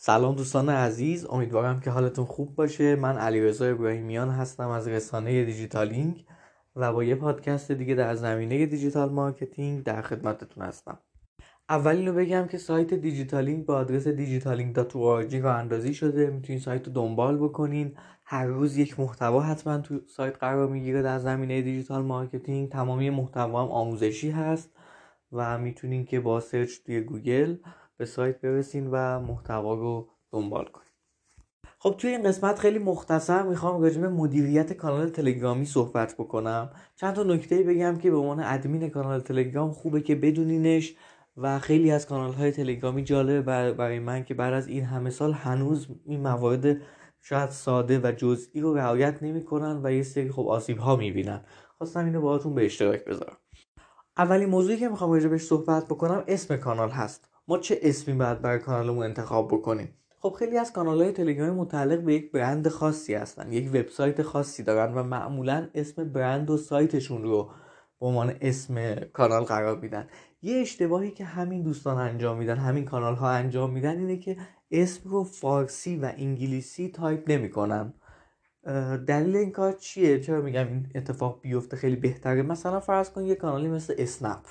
سلام دوستان عزیز امیدوارم که حالتون خوب باشه. من علیرضا ابراهیمیان هستم از رسانه دیجیتالینگ و با یه پادکست دیگه در زمینه digital marketing در خدمتتون هستم. اول اینو بگم که سایت دیجیتالینگ با آدرس دیجیتالینگ.org راه اندازی شده. می‌تونین سایت رو دنبال بکنین. هر روز یک محتوا حتما تو سایت قرار می‌گیره در زمینه digital marketing. تمامی محتوا هم آموزشی هست و می‌تونین که با search توی گوگل به سایت برسین و محتوا رو دنبال کنین. خب توی این قسمت خیلی مختصر می‌خوام راجع به مدیریت کانال تلگرامی صحبت بکنم. چند تا نکته بگم که به عنوان ادمین کانال تلگرام خوبه که بدونینش و خیلی از کانال های تلگرامی جالبه برای من که بعد از این همه سال هنوز این موارد شاید ساده و جزئی رو رعایت نمی‌کنن و یه سری خب آسیب ها می‌بینن. خواستم اینو باهاتون به اشتراک بذارم. اولین موضوعی که می‌خوام راجع بهش صحبت بکنم اسم کانال هست. ما چه اسمی باید برای کانالمون انتخاب بکنیم؟ خب خیلی از کانال های تلگرامی متعلق به یک برند خاصی هستن یک وبسایت خاصی دارن و معمولا اسم برند و سایتشون رو به عنوان اسم کانال قرار میدن. یه اشتباهی که همین دوستان انجام میدن همین کانال ها انجام میدن اینه که اسم رو فارسی و انگلیسی تایپ نمی‌کنن. دلیل این کار چیه؟ چرا میگم این اتفاق بیفته؟ خیلی بهتره. مثلا فرض کن یه کانالی مثل اسنپ.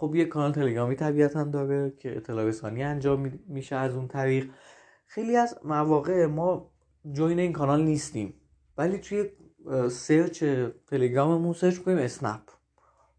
خب یه کانال تلگرامی طبیعتا داره که اطلاع رسانی انجام میشه از اون طریق. خیلی از مواقع ما join این کانال نیستیم ولی توی search تلگراممون search کنیم اسنپ.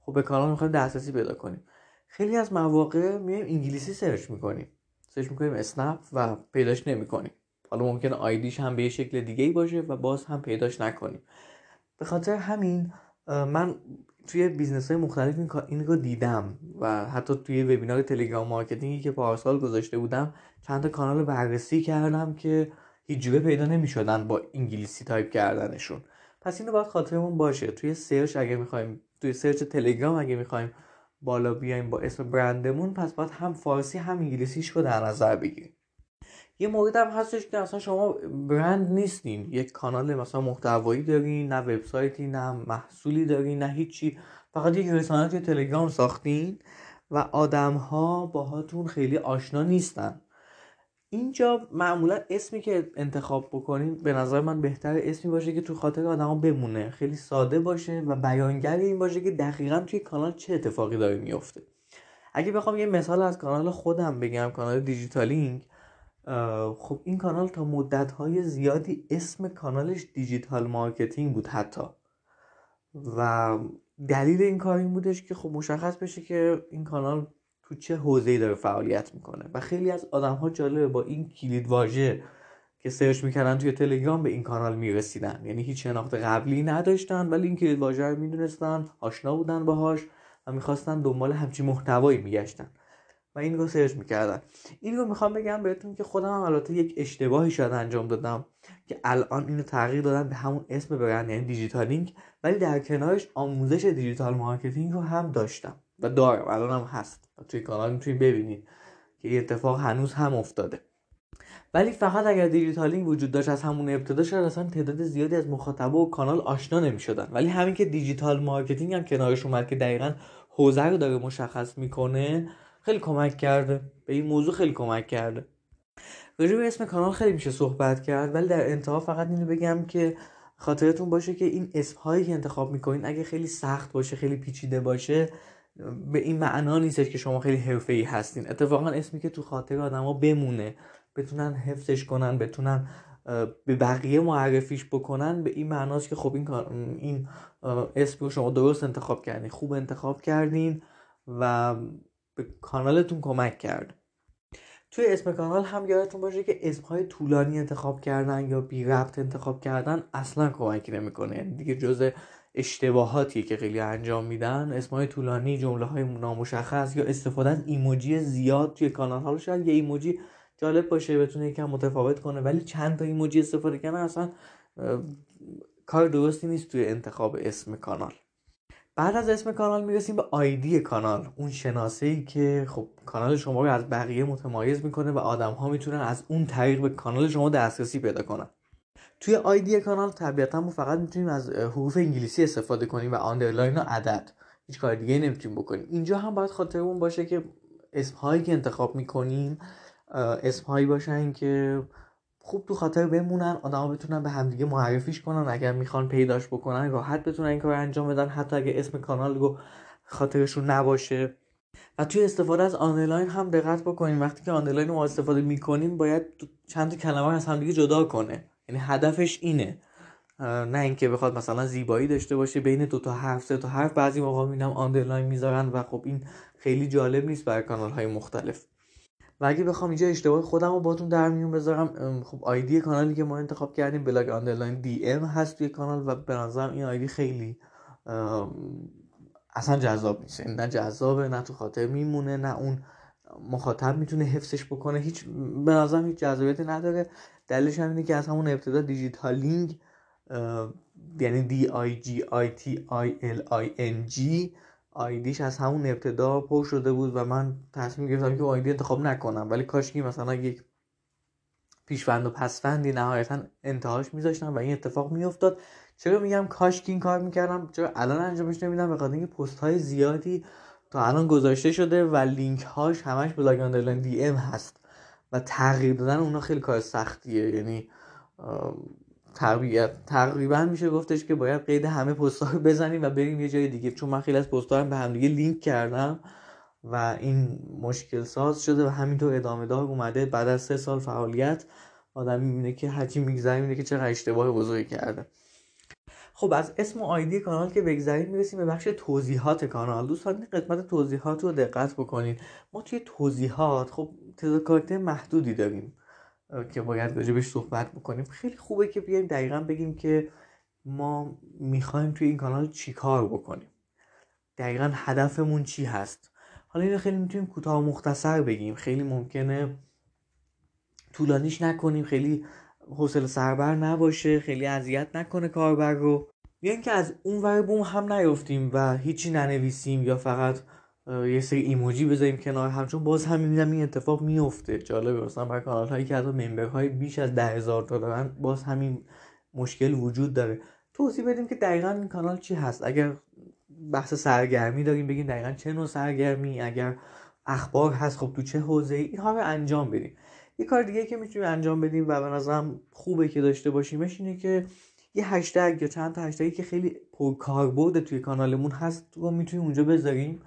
خب به کانال می‌خوایم دسترسی پیدا کنیم. خیلی از مواقع میایم انگلیسی search می‌کنیم. search می‌کنیم اسنپ و پیداش نمی‌کنیم. حالا ممکنه آیدیش هم به یه شکل دیگه ای باشه و باز هم پیداش نکنیم. به خاطر همین من توی business های مختلف این رو دیدم و حتی توی وبینار تلگرام marketing ی که پارسال گذاشته بودم چند تا کانال بررسی کردم که هیچ پیدا نمی شدن با انگلیسی تایپ کردنشون. پس اینو باید خاطرمون باشه. توی search اگه می‌خوایم توی search تلگرام اگه می‌خوایم بالا بیایم با اسم برندمون پس باید هم فارسی هم انگلیسیش رو در نظر بگیریم. یه مورد هم هستش که اصلا شما برند نیستین. یک کانال مثلا محتوایی دارین نه وبسایتی نه محصولی دارین نه هیچی. فقط یک رسانه توی تلگرام ساختین و آدم ها باهاتون خیلی آشنا نیستن. اینجا معمولا اسمی که انتخاب بکنین به نظر من بهتر اسمی باشه که تو خاطر آدما بمونه. خیلی ساده باشه و بیانگر این باشه که دقیقا توی کانال چه اتفاقی داره میفته اگه بخوام یه مثال از کانال خودم بگم کانال دیجیتالینگ خب این کانال تا مدت های زیادی اسم کانالش digital marketing بود حتی. و دلیل این کار این بودش که خب مشخص بشه که این کانال تو چه حوزه‌ای داره فعالیت می‌کنه. و خیلی از آدم ها جالبه با این کلید واژه که search می‌کردن توی تلگرام به این کانال می‌رسیدن. یعنی هیچ شناخت قبلی نداشتن ولی این کلید واژه رو می‌دونستن آشنا بودن باهاش و می‌خواستن دنبال همچین محتوایی میگشتن. و این رو search می‌کردن این رو می‌خوام بگم بهتون که خودم هم البته یک اشتباهی شاید انجام دادم که الان اینو تغییر دادم به همون اسم برند یعنی دیجیتالینگ ولی در کنارش آموزش digital marketing رو هم داشتم و دارم. الان هم هست. توی کانال می‌تونید ببینید که این اتفاق هنوز هم افتاده. ولی فقط اگر دیجیتالینگ وجود داشت از همون ابتدا شاید اصلا تعداد زیادی از مخاطبا و کانال آشنا نمی‌شدن. ولی همین که digital marketing هم کنارش اومد که دقیقا حوزه رو داره مشخص می‌کنه خیلی کمک کرده. به این موضوع خیلی کمک کرده. راجع به اسم کانال خیلی میشه صحبت کرد ولی در انتها فقط اینو بگم که خاطرتون باشه که این اسم هایی که انتخاب می‌کنین اگه خیلی سخت باشه خیلی پیچیده باشه به این معنا نیست که شما خیلی حرفه ای هستین. اتفاقا اسمی که تو خاطر آدما بمونه بتونن حفظش کنن بتونن به بقیه معرفیش بکنن به این معناست که خب این این اسم رو شما درست انتخاب کردین خوب انتخاب کردین و به کانالتون کمک کرد. توی اسم کانال هم یادتون باشه که اسمهای طولانی انتخاب کردن یا بی ربط انتخاب کردن اصلا کمکی نمی‌کنه. یعنی دیگه جز اشتباهاتی که خیلی انجام میدن اسمهای طولانی جمله های نامشخص یا استفاده از ایموجی زیاد توی کانال. حالا شاید یه ایموجی جالب باشه بتونه یکم متفاوت کنه ولی چند تا ایموجی استفاده کردن اصلا کار درستی نیست توی انتخاب اسم کانال. بعد از اسم کانال می‌رسیم به آیدی کانال. اون شناسه ای که خب کانال شما رو از بقیه متمایز می‌کنه و آدم ها می‌تونن از اون طریق به کانال شما دسترسی پیدا کنن. توی آیدی کانال طبیعتا ما فقط می‌تونیم از حروف انگلیسی استفاده کنیم و underline و عدد هیچ کار دیگه نمی‌تونیم بکنیم. اینجا هم باید خاطرمون باشه که اسم هایی که انتخاب می‌کنیم اسم هایی باشن که خوب تو خاطر بمونن آدما بتونن به همدیگه معرفیش کنن اگر می‌خوان پیداش بکنن راحت بتونن این کار انجام بدن. حتی اگه اسم کانال رو خاطرشون نباشه. و توی استفاده از underline هم دقت بکنین. وقتی که underline رو استفاده می‌کنین باید چند تا کلمه از همدیگه جدا کنه. یعنی هدفش اینه. نه اینکه بخواد مثلا زیبایی داشته باشه بین دو تا حرف سه تا حرف. بعضی موقع می‌بینم underline می‌ذارن و خب این خیلی جالب نیست برای کانال های مختلف. و اگه بخوام اینجا اشتباه خودم رو باتون در میون بذارم خب آیدی کانالی که ما انتخاب کردیم blog underline DM هست توی کانال و به نظرم این آیدی خیلی اصلا جذاب نیست. یعنی نه جذابه نه تو خاطر میمونه نه اون مخاطب می‌تونه حفظش بکنه. هیچ به نظرم هیچ جذابیتی نداره. دلیلش هم اینه که از همون ابتدا دیجیتالینگ یعنی D I G I T A L I N G آیدیش از همون ابتدا پر شده بود و من تصمیم گرفتم که آیدی انتخاب نکنم. ولی کاشکی مثلا یک پیشوند و پسوندی نهایتا انتهاش میذاشتم و این اتفاق میافتاد. چرا میگم کاشکی این کار می‌کردم؟ چرا الان انجامش نمیدم؟ به خاطر اینکه پست های زیادی تا الان گذاشته شده و لینک هاش همش blog underline DM هست و تغییر دادن اونا خیلی کار سختیه. یعنی تقریبا میشه گفتش که باید قید همه پست رو بزنیم و بریم یه جای دیگه. چون من خیلی از پست هم به هم دیگه لینک کردم و این مشکل ساز شده و همینطور ادامه دار اومده. بعد از سه سال فعالیت آدم می‌بینه که هرچی میگذره می‌بینه که چقدر اشتباه بزرگی کرده. خب از اسم و آیدی کانال که بگذریم می‌رسیم به بخش توضیحات کانال. دوستان این قسمت توضیحات رو دقت بکنید ما توی توضیحات خب تعداد کارکتر محدودی داریم. که باید راجبش صحبت بکنیم. خیلی خوبه که بیایم دقیقا بگیم که ما می‌خوایم توی این کانال چی کار بکنیم. دقیقا هدفمون چی هست؟ حالا اینو خیلی می‌تونیم کوتاه و مختصر بگیم. خیلی ممکنه طولانیش نکنیم خیلی حوصله سربر نباشه خیلی اذیت نکنه کاربر رو. بیایم که از اون ور بوم هم نیفتیم و هیچی ننویسیم یا فقط یه سری ایموجی بذاریم کنار همچون باز هم می‌بینم این اتفاق میفته جالبه مثلا برای کانال هایی که حتی ممبر های بیش از ده هزار تا دارن باز همین مشکل وجود داره. توضیح بدیم که دقیقا این کانال چی هست؟ اگر بحث سرگرمی داریم بگیم دقیقا چه نوع سرگرمی اگر اخبار هست خب تو چه حوزه ای اینها رو انجام بدیم. یه کار دیگه که می‌تونیم انجام بدیم و به نظرم خوبه که داشته باشیمش اینه که یه هشتگ یا چند تا هشتگی که خیلی پرکاربرد توی کانالمون هست رو می‌تونیم اونجا بذاریم.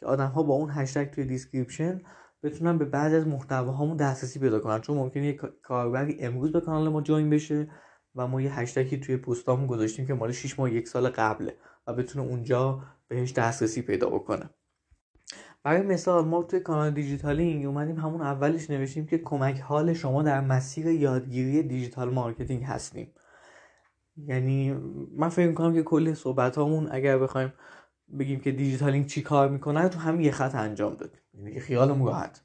که آدم ها با اون هشتگ توی description بتونن به بعضی از محتواهامون دسترسی پیدا کنن. چون ممکنه یه کاربری امروز به کانال ما join بشه و ما یه هشتگی توی پستامون گذاشتیم که مال 6 ماه یک سال قبله و بتونه اونجا بهش دسترسی پیدا بکنه. برای مثال ما توی کانال دیجیتالینگ اومدیم همون اولش نوشتیم که کمک حال شما در مسیر یادگیری digital marketing هستیم. یعنی من فکر می‌کنم که کل صحبت اگر بخوایم بگیم که دیجیتالینگ چی کار می‌کنه تو همین یه خط انجام دادیم یعنی خیالمون راحت.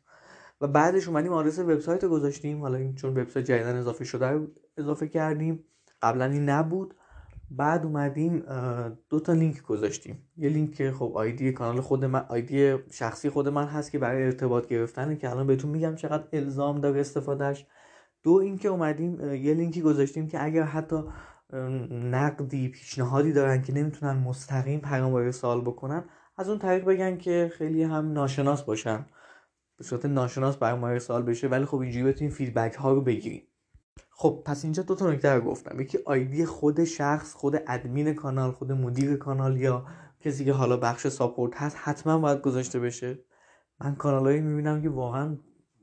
و بعدش اومدیم آدرس وبسایت گذاشتیم. حالا این چون وبسایت جدیدن اضافه شده اضافه کردیم. قبلا این نبود. بعد اومدیم دو تا لینک گذاشتیم. یه لینک که خب آیدی کانال خود من آیدی شخصی خود من هست که برای ارتباط گرفتن که الان بهتون میگم چقدر الزام داره استفادهش دو اینکه اومدیم یه لینکی گذاشتیم که اگر حتی نقدی پیشنهادی دارن که نمی‌تونن مستقیم پیام ارسال بکنن از اون طریق بگن که خیلی هم ناشناس باشن. به صورت ناشناس برای ما ارسال بشه ولی خب اینجوری بتونیم فیدبک ها رو بگیریم. خب پس اینجا دو تا نکته رو گفتم. یکی آیدی خود شخص خود ادمین کانال خود مدیر کانال یا کسی که حالا بخش ساپورت هست حتما باید گذاشته بشه. من کانالایی می‌بینم که واقعا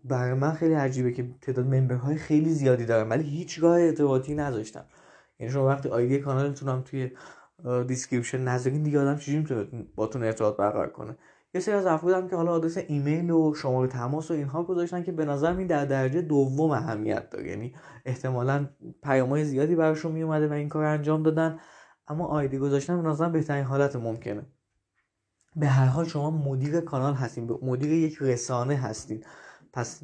برای من خیلی عجیبه که تعداد ممبرهای خیلی زیادی دارم ولی هیچ راه ارتباطی نذاشتم. یعنی شما وقتی آیدی کانالتون هم توی description نذارین دیگه آدم چجوری می‌تونه باتون ارتباط برقرار کنه؟ یه سری از افراد هم که حالا آدرس ایمیل و شماره تماس و اینها گذاشتن که به نظر این در درجه دوم اهمیت داره. یعنی احتمالا پیامهای زیادی براشون میومده و این کار انجام دادن. اما آیدی گذاشتن به نظر بهترین حالت ممکنه. به هر حال شما مدیر کانال هستین. مدیر یک رسانه هستین. پس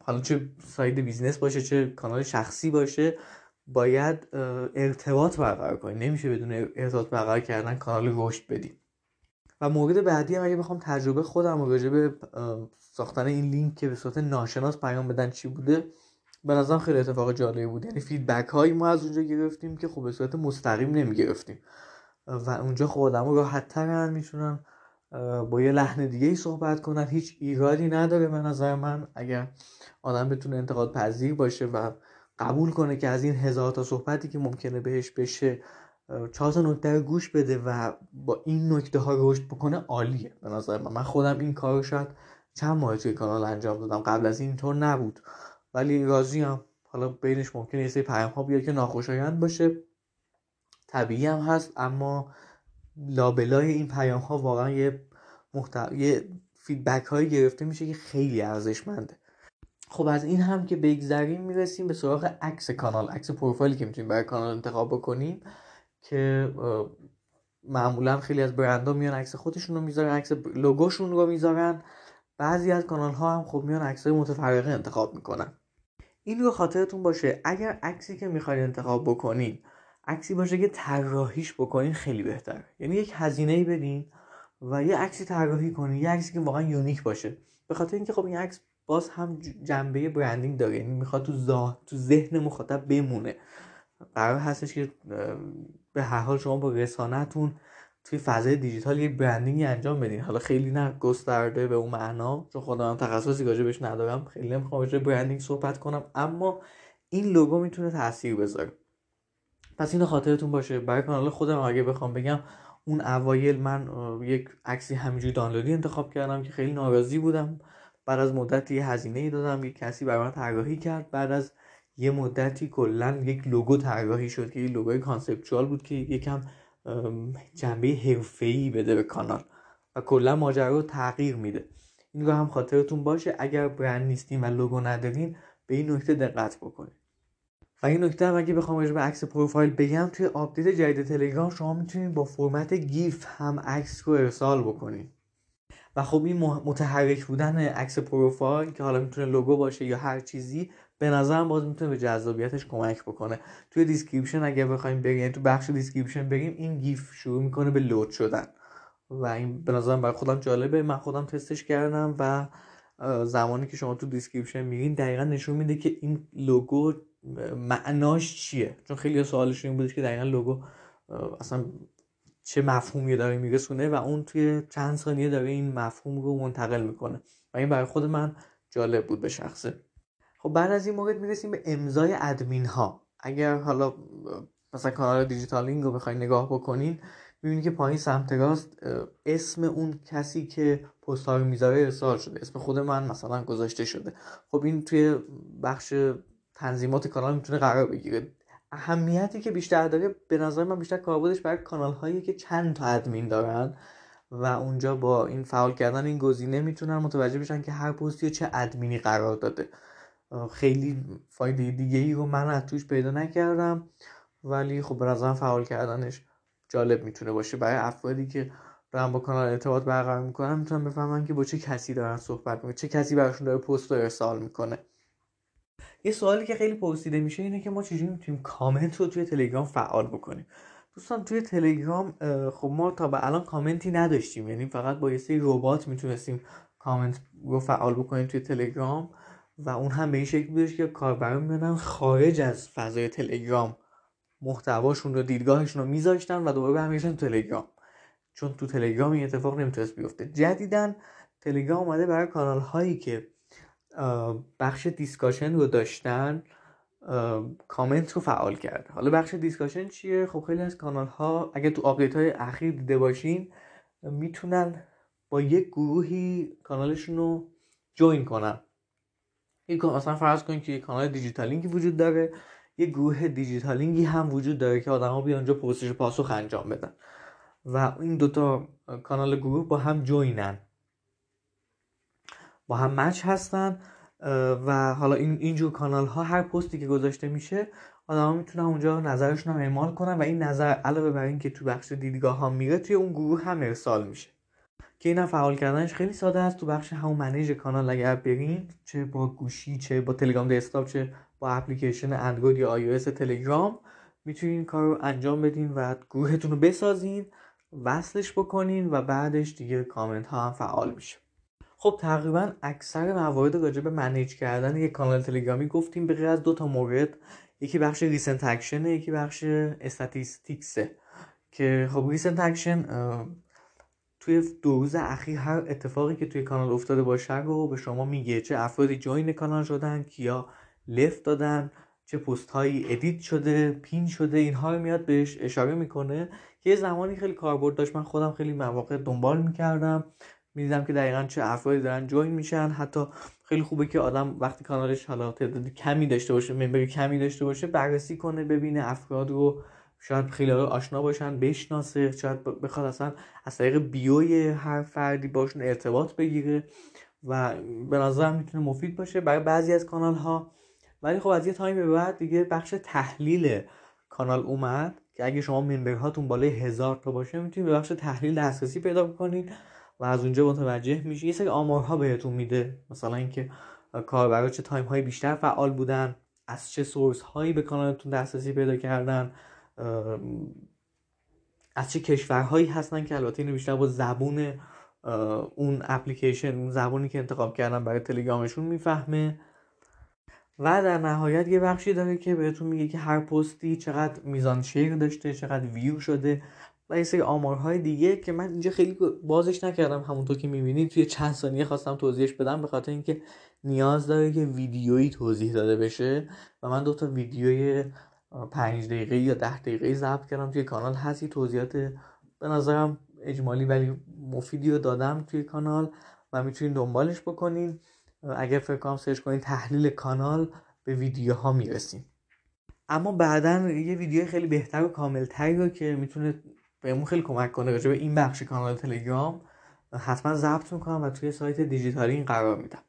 حالا چه side business باشه چه کانال شخصی باشه باید ارتباط برقرار کنید نمیشه بدون ارتباط برقرار کردن کانال رشد بدیم. و مورد بعدی هم اگه بخوام تجربه خودم راجع به ساختن این لینک که به صورت ناشناس پیام بدن چی بوده به نظرم خیلی اتفاق جالبی بود. یعنی فیدبک هایی ما از اونجا گرفتیم که خب به صورت مستقیم نمی‌گرفتیم. و اونجا خب آدم راحت ترن می‌تونن با یه لحن دیگه ای صحبت کنن. هیچ ایرادی نداره به نظر من اگر آدم بتونه انتقاد پذیر باشه و قبول کنه که از این هزار تا صحبتی که ممکنه بهش بشه چهار تا نکته رو گوش بده و با این نکته ها رشد بکنه عالیه. به نظر من. من خودم این کار رو شاید چند ماه توی کانال انجام دادم. قبل از این طور نبود. ولی راضی هم حالا بینش ممکنه یه سری پیام ها بیاد که ناخوشایند باشه. طبیعی هم هست اما لابلای این پیام ها واقعا یه محت... یه فیدبک هایی گرفته میشه که خیلی ارزشمنده. خب از این هم که بگذریم می‌رسیم به سراغ عکس کانال عکس پروفایلی که می‌تونیم برای کانال انتخاب بکنیم که معمولا خیلی از برندها میان عکس خودشون رو می‌ذارن عکس لوگوشون رو می‌ذارن. بعضی از کانال ها هم خب میان عکس متفرقه انتخاب می‌کنن. این رو خاطرتون باشه اگر عکسی که می‌خواید انتخاب بکنین عکسی باشه که طراحیش بکنین خیلی بهتر یعنی یک هزینه ای بدین و یه عکسی طراحی کنین یه عکسی که واقعا یونیک باشه. به خاطر اینکه خب این عکس باز هم جنبه برندینگ داره. یعنی می‌خواد تو زا... تو ذهن مخاطب بمونه. قرار هستش که به هر حال شما با رسانتون توی فضای دیجیتال یک برندینگی انجام بدین. حالا خیلی نه گسترده به اون معنا چون خودم تخصصی بهش ندارم. خیلی نمی‌خوام راجع برندینگ صحبت کنم. اما این لوگو می‌تونه تاثیر بذاره. پس اینو خاطرتون باشه. برای کانال خودم اگه بخوام بگم اون اوایل من یک عکسی همینجوری دانلودی انتخاب کردم که خیلی ناراضی بودم. بعد از مدتی هزینه ای دادم یک کسی برای من طراحی کرد. بعد از یه مدتی کلا یک لوگو طراحی شد که یه لوگوی conceptual بود که یکم جنبه حرفه‌ای بده به کانال و کلا ماجرا رو تغییر میده. این رو هم خاطرتون باشه. اگر برند نیستین و لوگو ندارین به این نکته دقت بکنید. و این نکته هم اگه بخوام به عکس پروفایل بگم توی آپدیت جدید تلگرام شما می‌تونید با فرمت GIF هم عکس رو ارسال بکنید. و خب این متحرک بودن عکس پروفایل که حالا می‌تونه لوگو باشه یا هر چیزی به نظرم باز می‌تونه به جذابیتش کمک بکنه. توی description اگر بخوایم بگیم یعنی تو بخش description بگیم این GIF شروع می‌کنه به load شدن. و این به نظرم برای خودم جالبه. من خودم تستش کردم و زمانی که شما تو description میگین دقیقا نشون میده که این لوگو معناش چیه. چون خیلی سوالش این بودش که دقیقا لوگو اصلا چه مفهومی داره میرسونه و اون توی چند ثانیه داره این مفهوم رو منتقل می‌کنه. و این برای خود من جالب بود به شخصه. خب بعد از این مورد می‌رسیم به امضای ادمین ها اگر حالا مثلا کانال دیجیتالینگ رو بخواید نگاه بکنین می‌بینید که پایین سمت راست اسم اون کسی که پست ها رو می‌ذاره ارسال شده. اسم خود من مثلا گذاشته شده. خب این توی بخش تنظیمات کانال می‌تونه قرار بگیره. اهمیتی که بیشتر داره به نظر من بیشتر کاربردش برای کانال هایی که چند تا ادمین دارن و اونجا با این فعال کردن این گزینه می‌تونن متوجه بشن که هر پستی چه ادمینی قرار داده. خیلی فایده دیگه ای رو من از توش پیدا نکردم ولی خب به نظرم فعال کردنش جالب می‌تونه باشه. برای افرادی که دارن با کانال ارتباط برقرار می‌کنن می‌تونن بفهمن که با چه کسی دارن صحبت می‌کنن چه کسی براشون داره پست رو ارسال می‌کنه. یه سوالی که خیلی پرسیده میشه اینه که ما چجوری می‌تونیم کامنت رو توی تلگرام فعال بکنیم؟ دوستان توی تلگرام خب ما تا به الان کامنتی نداشتیم. یعنی فقط با یه سری ربات می‌تونستیم کامنت رو فعال بکنیم توی تلگرام و اون هم به این شکل بودش که کاربران میومدن خارج از فضای تلگرام محتواشون رو دیدگاهشون رو میذاشتن و دوباره برمیگشتن تلگرام. چون تو تلگرام این اتفاق نمی‌تونست بیفته. جدیدن تلگرام اومده برای کانال هایی که بخش discussion رو داشتن کامنت رو فعال کرده حالا بخش discussion چیه؟ خب خیلی از کانال ها اگه تو آپدیت های اخیر دیده باشین می‌تونن با یک گروهی کانالشون رو جوین کنن. یک مثلا فرض کنید که یک کانال دیجیتالینگی وجود داره یک گروه دیجیتالینگی هم وجود داره که آدما بیان اونجا پرسش پاسخ انجام بدن. و این دوتا کانال گروه با هم جوینن. با هم مچ هستن و حالا این اینجور کانال ها هر پستی که گذاشته میشه آدما می‌تونن اونجا نظرشون رو اعمال کنن و این نظر علاوه بر اینکه تو بخش دیدگاه ها میره توی اون گروه هم ارسال میشه. که اینم فعال کردنش خیلی ساده است. تو بخش همون manage کانال اگر برین چه با گوشی چه با تلگرام دسکتاپ چه با اپلیکیشن اندروید یا آی تلگرام می‌تونین این کار رو انجام بدین و گروهتون رو بسازین وصلش بکنین و بعدش دیگه کامنت ها هم فعال میشه. خب تقریبا اکثر موارد راجع به manage کردن یک کانال تلگرامی گفتیم به غیر از دو تا مورد یکی بخش recent action یکی بخش statistics ه که خب recent action توی دو روز اخیر هر اتفاقی که توی کانال افتاده باشه رو به شما میگه. چه افرادی join کانال شدن یا left دادن چه پست هایی edit شده pin شده اینها رو میاد بهش اشاره می‌کنه. که یه زمانی خیلی کاربرد داشت. من خودم خیلی مواقع دنبال می‌کردم. می‌دیدم که دقیقا چه افرادی دارن join میشن. حتی خیلی خوبه که آدم وقتی کانالش حالا تعداد کمی داشته باشه member کمی داشته باشه بررسی کنه ببینه افراد رو شاید خیلی آشنا باشن بشناسه شاید بخواد اصلا از طریق بیوی هر فردی باشون ارتباط بگیره و به نظرم می‌تونه مفید باشه برای بعضی از کانال ها ولی خب از یه time بعد دیگه بخش تحلیل کانال اومد که اگه شما member هاتون بالای هزار تا باشه می‌تونید به بخش تحلیل دسترسی پیدا کنید و از اونجا متوجه میشه یه سری آمارها بهتون میده. مثلا اینکه کاربرا چه time های بیشتر فعال بودن از چه سورس هایی به کانالتون دسترسی پیدا کردن از چه کشورهایی هستن که البته اینو بیشتر با زبون اون اپلیکیشن اون زبونی که انتخاب کردن برای تلگرامشون می‌فهمه. و در نهایت یه بخشی داره که بهتون میگه که هر پستی چقدر میزان شیر داشته چقدر ویو شده و یه سری آمارهای دیگه که من اینجا خیلی بازش نکردم همونطور که می‌بینید توی چند ثانیه خواستم توضیحش بدم به خاطر اینکه نیاز داره که ویدیویی توضیح داده بشه و من دو تا ویدیوی پنج دقیقه یا ده دقیقه ضبط کردم توی کانال. هستی توضیحات به نظرم اجمالی ولی مفیدی رو دادم توی کانال و می‌تونید دنبالش بکنین. اگر فکر کنم سرچ کنید تحلیل کانال به ویدیوها می‌رسیم اما بعدا یه ویدیو خیلی بهتر و کاملتری رو که می‌تونه بهمون خیلی کمک کنه راجع این بخش کانال تلگرام. حتما ضبط می‌کنم و توی سایت دیجیتالین قرار میدم.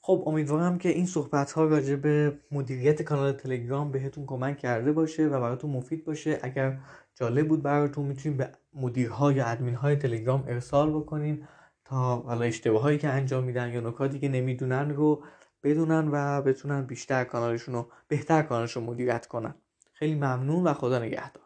خب امیدوارم که این صحبت ها راجع به مدیریت کانال تلگرام بهتون کمک کرده باشه و براتون مفید باشه. اگر جالب بود براتون می‌تونید به مدیرها یا ادمین های تلگرام ارسال بکنین تا حالا اشتباهایی که انجام میدن یا نکاتی که نمی‌دونن رو بدونن و بتونن بیشتر کانالشون رو بهتر کانالشون مدیریت کنن. خیلی ممنون و خدا نگهدار.